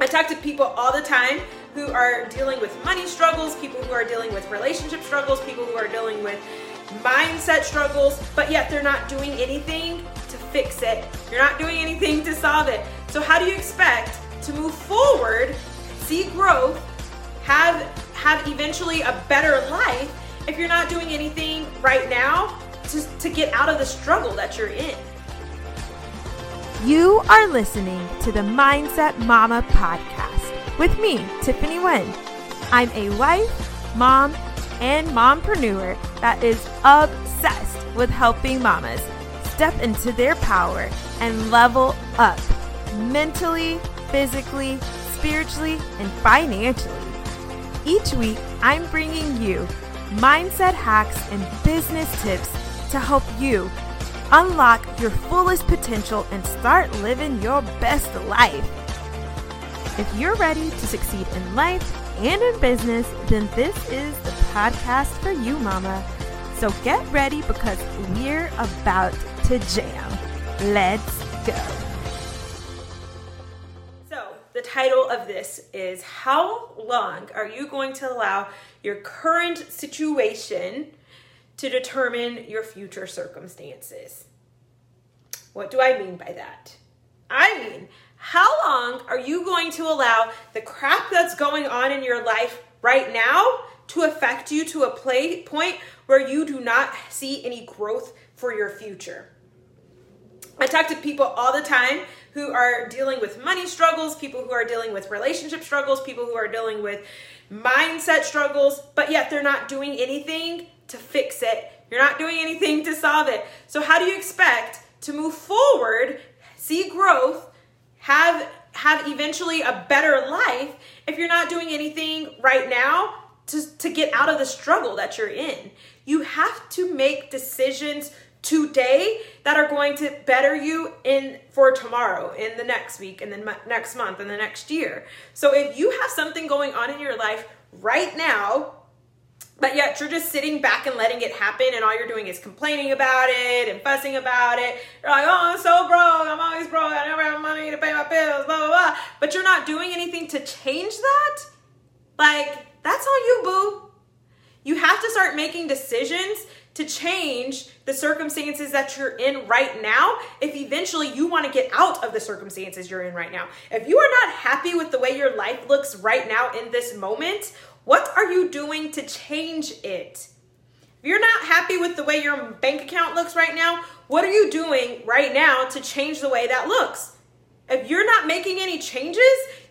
I talk to people all the time who are dealing with money struggles, people who are dealing with relationship struggles, people who are dealing with mindset struggles, but yet they're not doing anything to fix it. You're not doing anything to solve it. So, how do you expect to move forward, see growth, have have eventually a better life if you're not doing anything right now to, to get out of the struggle that you're in? You are listening to the Mindset Mama podcast with me, Tiffany Wen. I'm a wife, mom, and mompreneur that is obsessed with helping mamas step into their power and level up mentally, physically, spiritually, and financially. Each week, I'm bringing you mindset hacks and business tips to help you unlock your fullest potential and start living your best life. If you're ready to succeed in life and in business, then this is the podcast for you, Mama. So get ready because we're about to jam. Let's go. So, the title of this is How long are you going to allow your current situation to determine your future circumstances? What do I mean by that? I mean, how long are you going to allow the crap that's going on in your life right now to affect you to a play, point where you do not see any growth for your future? I talk to people all the time who are dealing with money struggles, people who are dealing with relationship struggles, people who are dealing with mindset struggles, but yet they're not doing anything to fix it. You're not doing anything to solve it. So, how do you expect to move forward, see growth, have have eventually a better life if you're not doing anything right now to, to get out of the struggle that you're in. You have to make decisions today that are going to better you in for tomorrow in the next week and then next month and the next year so if you have something going on in your life right now but yet you're just sitting back and letting it happen and all you're doing is complaining about it and fussing about it. You're like oh i'm so broke. I'm always broke. I never have money to pay my bills blah blah blah. But you're not doing anything to change that? Like that's on you boo. You have to start making decisions to change the circumstances that you're in right now if eventually you want to get out of the circumstances you're in right now. If you are not happy with the way your life looks right now in this moment, what are you doing to change it? If you're not happy with the way your bank account looks right now, what are you doing right now to change the way that looks? If you're not making any changes,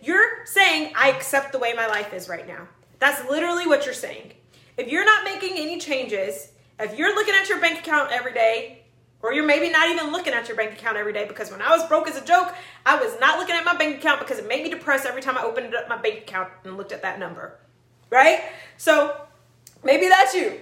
you're saying, I accept the way my life is right now. That's literally what you're saying. If you're not making any changes, if you're looking at your bank account every day, or you're maybe not even looking at your bank account every day because when I was broke as a joke, I was not looking at my bank account because it made me depressed every time I opened up my bank account and looked at that number. Right? So maybe that's you.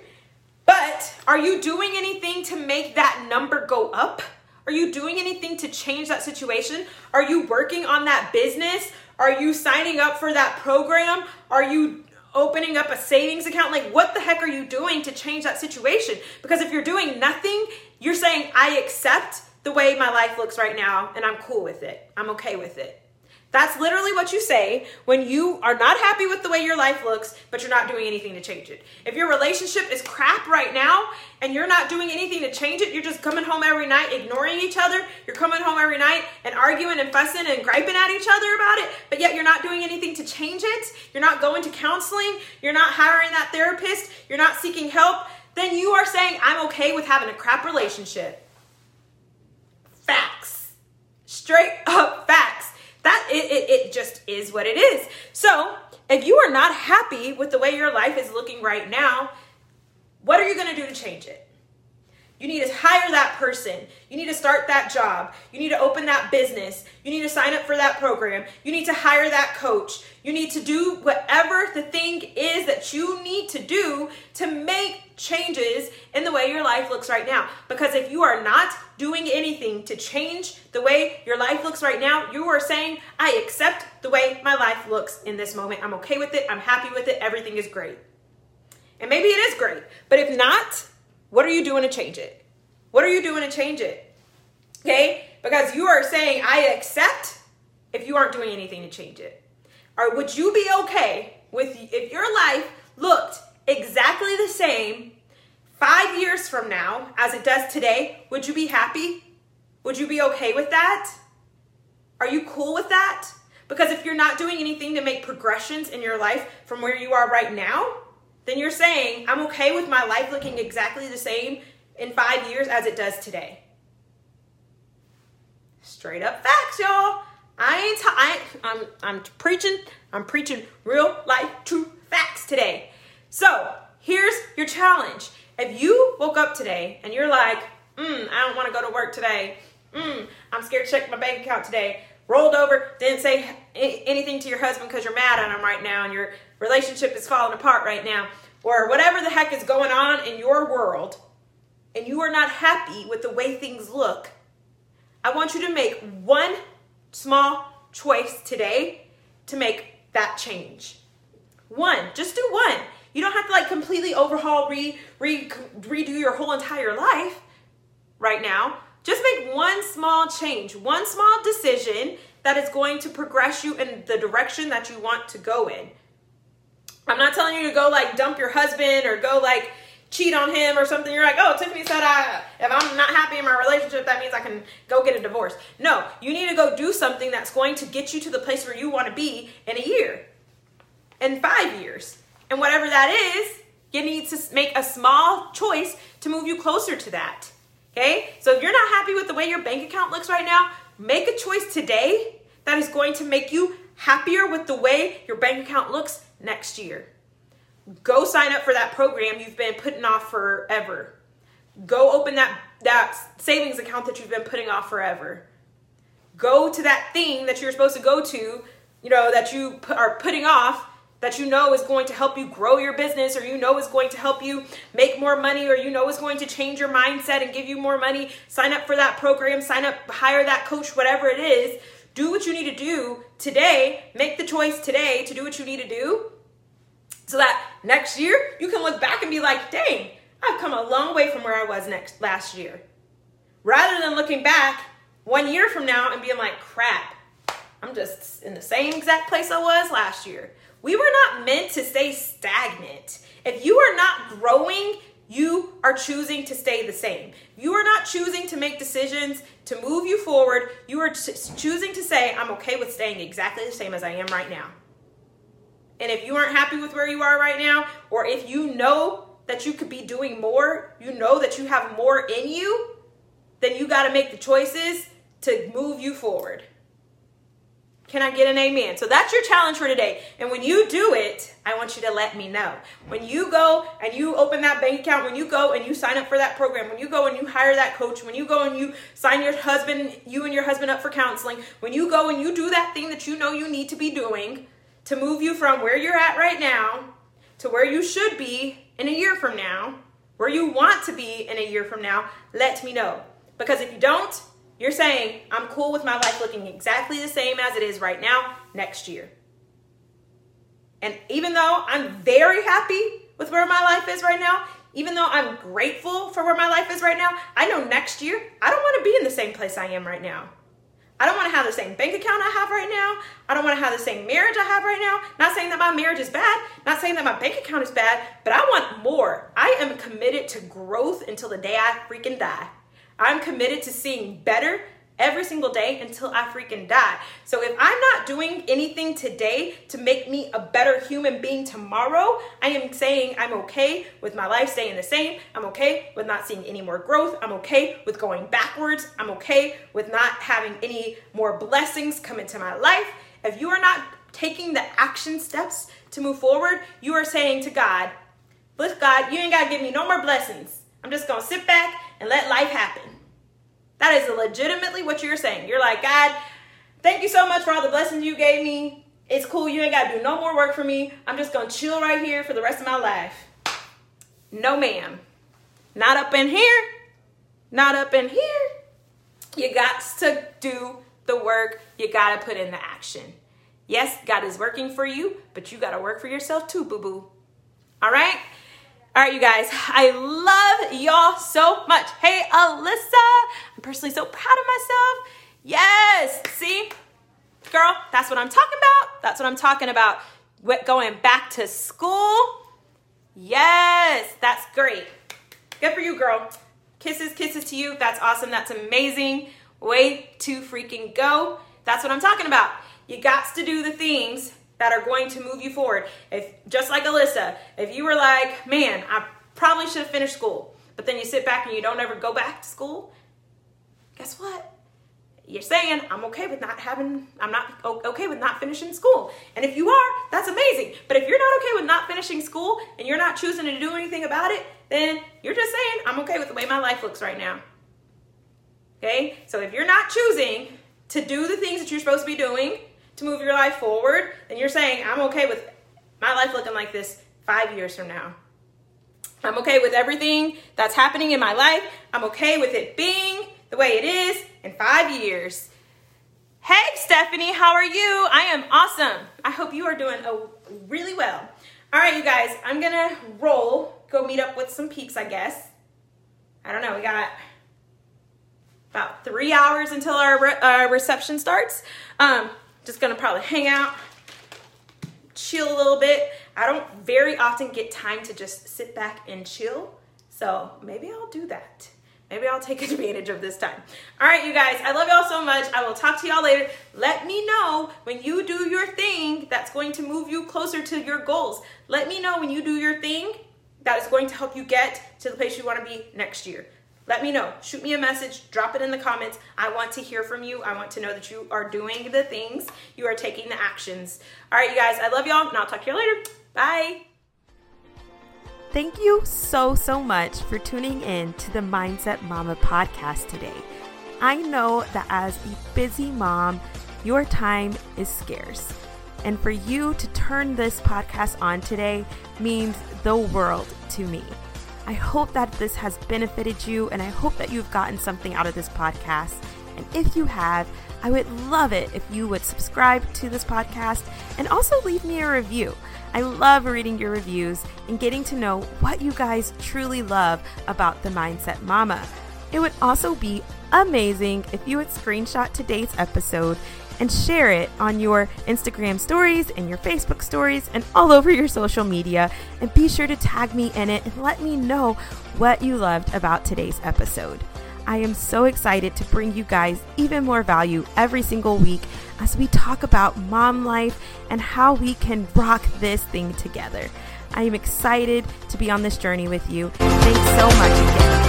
But are you doing anything to make that number go up? Are you doing anything to change that situation? Are you working on that business? Are you signing up for that program? Are you opening up a savings account? Like, what the heck are you doing to change that situation? Because if you're doing nothing, you're saying, I accept the way my life looks right now and I'm cool with it. I'm okay with it. That's literally what you say when you are not happy with the way your life looks, but you're not doing anything to change it. If your relationship is crap right now and you're not doing anything to change it, you're just coming home every night ignoring each other, you're coming home every night and arguing and fussing and griping at each other about it, but yet you're not doing anything to change it, you're not going to counseling, you're not hiring that therapist, you're not seeking help, then you are saying, I'm okay with having a crap relationship. Facts. Straight up it, it, it just is what it is. So if you are not happy with the way your life is looking right now, what are you going to do to change it? You need to hire that person. You need to start that job. You need to open that business. You need to sign up for that program. You need to hire that coach. You need to do whatever the thing is that you need to do to make changes in the way your life looks right now. Because if you are not doing anything to change the way your life looks right now, you are saying, I accept the way my life looks in this moment. I'm okay with it. I'm happy with it. Everything is great. And maybe it is great. But if not, what are you doing to change it? What are you doing to change it? Okay? Because you are saying, I accept if you aren't doing anything to change it. Or would you be okay with if your life looked exactly the same five years from now as it does today? Would you be happy? Would you be okay with that? Are you cool with that? Because if you're not doing anything to make progressions in your life from where you are right now, then you're saying, I'm okay with my life looking exactly the same in five years as it does today. Straight up facts, y'all. I ain't, t- I ain't I'm, I'm preaching, I'm preaching real life true facts today. So here's your challenge. If you woke up today and you're like, mm, I don't want to go to work today. Mm, I'm scared to check my bank account today. Rolled over, didn't say anything to your husband because you're mad at him right now and your relationship is falling apart right now, or whatever the heck is going on in your world, and you are not happy with the way things look, I want you to make one small choice today to make that change. One, just do one. You don't have to like completely overhaul, re, re redo your whole entire life right now. Just make one small change, one small decision that is going to progress you in the direction that you want to go in. I'm not telling you to go like dump your husband or go like cheat on him or something. You're like, oh, Tiffany said I, if I'm not happy in my relationship, that means I can go get a divorce. No, you need to go do something that's going to get you to the place where you want to be in a year, in five years. And whatever that is, you need to make a small choice to move you closer to that. Okay? So if you're not happy with the way your bank account looks right now, make a choice today that is going to make you happier with the way your bank account looks next year. Go sign up for that program you've been putting off forever. Go open that, that savings account that you've been putting off forever. Go to that thing that you're supposed to go to, you know, that you are putting off that you know is going to help you grow your business or you know is going to help you make more money or you know is going to change your mindset and give you more money, sign up for that program, sign up, hire that coach, whatever it is. Do what you need to do today. Make the choice today to do what you need to do so that next year you can look back and be like, dang, I've come a long way from where I was next last year. Rather than looking back one year from now and being like, crap, I'm just in the same exact place I was last year. We were not meant to stay stagnant. If you are not growing, you are choosing to stay the same. You are not choosing to make decisions to move you forward. You are choosing to say, I'm okay with staying exactly the same as I am right now. And if you aren't happy with where you are right now, or if you know that you could be doing more, you know that you have more in you, then you got to make the choices to move you forward. Can I get an amen? So that's your challenge for today. And when you do it, I want you to let me know. When you go and you open that bank account, when you go and you sign up for that program, when you go and you hire that coach, when you go and you sign your husband, you and your husband up for counseling, when you go and you do that thing that you know you need to be doing to move you from where you're at right now to where you should be in a year from now, where you want to be in a year from now, let me know. Because if you don't, you're saying, I'm cool with my life looking exactly the same as it is right now next year. And even though I'm very happy with where my life is right now, even though I'm grateful for where my life is right now, I know next year I don't want to be in the same place I am right now. I don't want to have the same bank account I have right now. I don't want to have the same marriage I have right now. Not saying that my marriage is bad, not saying that my bank account is bad, but I want more. I am committed to growth until the day I freaking die. I'm committed to seeing better every single day until I freaking die. So if I'm not doing anything today to make me a better human being tomorrow, I am saying I'm okay with my life staying the same. I'm okay with not seeing any more growth. I'm okay with going backwards. I'm okay with not having any more blessings come into my life. If you are not taking the action steps to move forward, you are saying to God, Look, God, you ain't got to give me no more blessings. I'm just going to sit back and let life happen. That is legitimately what you're saying. You're like, God, thank you so much for all the blessings you gave me. It's cool. You ain't got to do no more work for me. I'm just going to chill right here for the rest of my life. No, ma'am. Not up in here. Not up in here. You got to do the work. You got to put in the action. Yes, God is working for you, but you got to work for yourself too, boo boo. All right? All right, you guys, I love y'all so much. Hey, Alyssa, I'm personally so proud of myself. Yes, see, Girl, that's what I'm talking about. That's what I'm talking about. Going back to school. Yes, that's great. Good for you, girl. Kisses, kisses to you. That's awesome. That's amazing. Way to freaking go. That's what I'm talking about. You got to do the things that are going to move you forward. If just like Alyssa, if you were like, man, I probably should have finished school, but then you sit back and you don't ever go back to school, guess what? You're saying I'm okay with not having, I'm not okay with not finishing school. And if you are, that's amazing. But if you're not okay with not finishing school and you're not choosing to do anything about it, then you're just saying I'm okay with the way my life looks right now. Okay? So if you're not choosing to do the things that you're supposed to be doing to move your life forward, then you're saying, I'm okay with my life looking like this five years from now. I'm okay with everything that's happening in my life. I'm okay with it being the way it is in five years. Hey, Stephanie, how are you? I am awesome. I hope you are doing really well. All right, you guys, I'm gonna roll, go meet up with some peeps, I guess. I don't know, we got about three hours until our re- uh, reception starts. Um, just gonna probably hang out, chill a little bit. I don't very often get time to just sit back and chill, so maybe I'll do that. Maybe I'll take advantage of this time. All right, you guys, I love y'all so much. I will talk to y'all later. Let me know when you do your thing that's going to move you closer to your goals. Let me know when you do your thing that is going to help you get to the place you want to be next year. Let me know. Shoot me a message, drop it in the comments. I want to hear from you. I want to know that you are doing the things, you are taking the actions. All right, you guys, I love y'all, and I'll talk to you later. Bye. Thank you so, so much for tuning in to the Mindset Mama podcast today. I know that as a busy mom, your time is scarce. And for you to turn this podcast on today means the world to me. I hope that this has benefited you and I hope that you've gotten something out of this podcast. And if you have, I would love it if you would subscribe to this podcast and also leave me a review. I love reading your reviews and getting to know what you guys truly love about the Mindset Mama. It would also be amazing if you would screenshot today's episode and share it on your Instagram stories and your Facebook stories and all over your social media. And be sure to tag me in it and let me know what you loved about today's episode. I am so excited to bring you guys even more value every single week as we talk about mom life and how we can rock this thing together. I am excited to be on this journey with you. Thanks so much again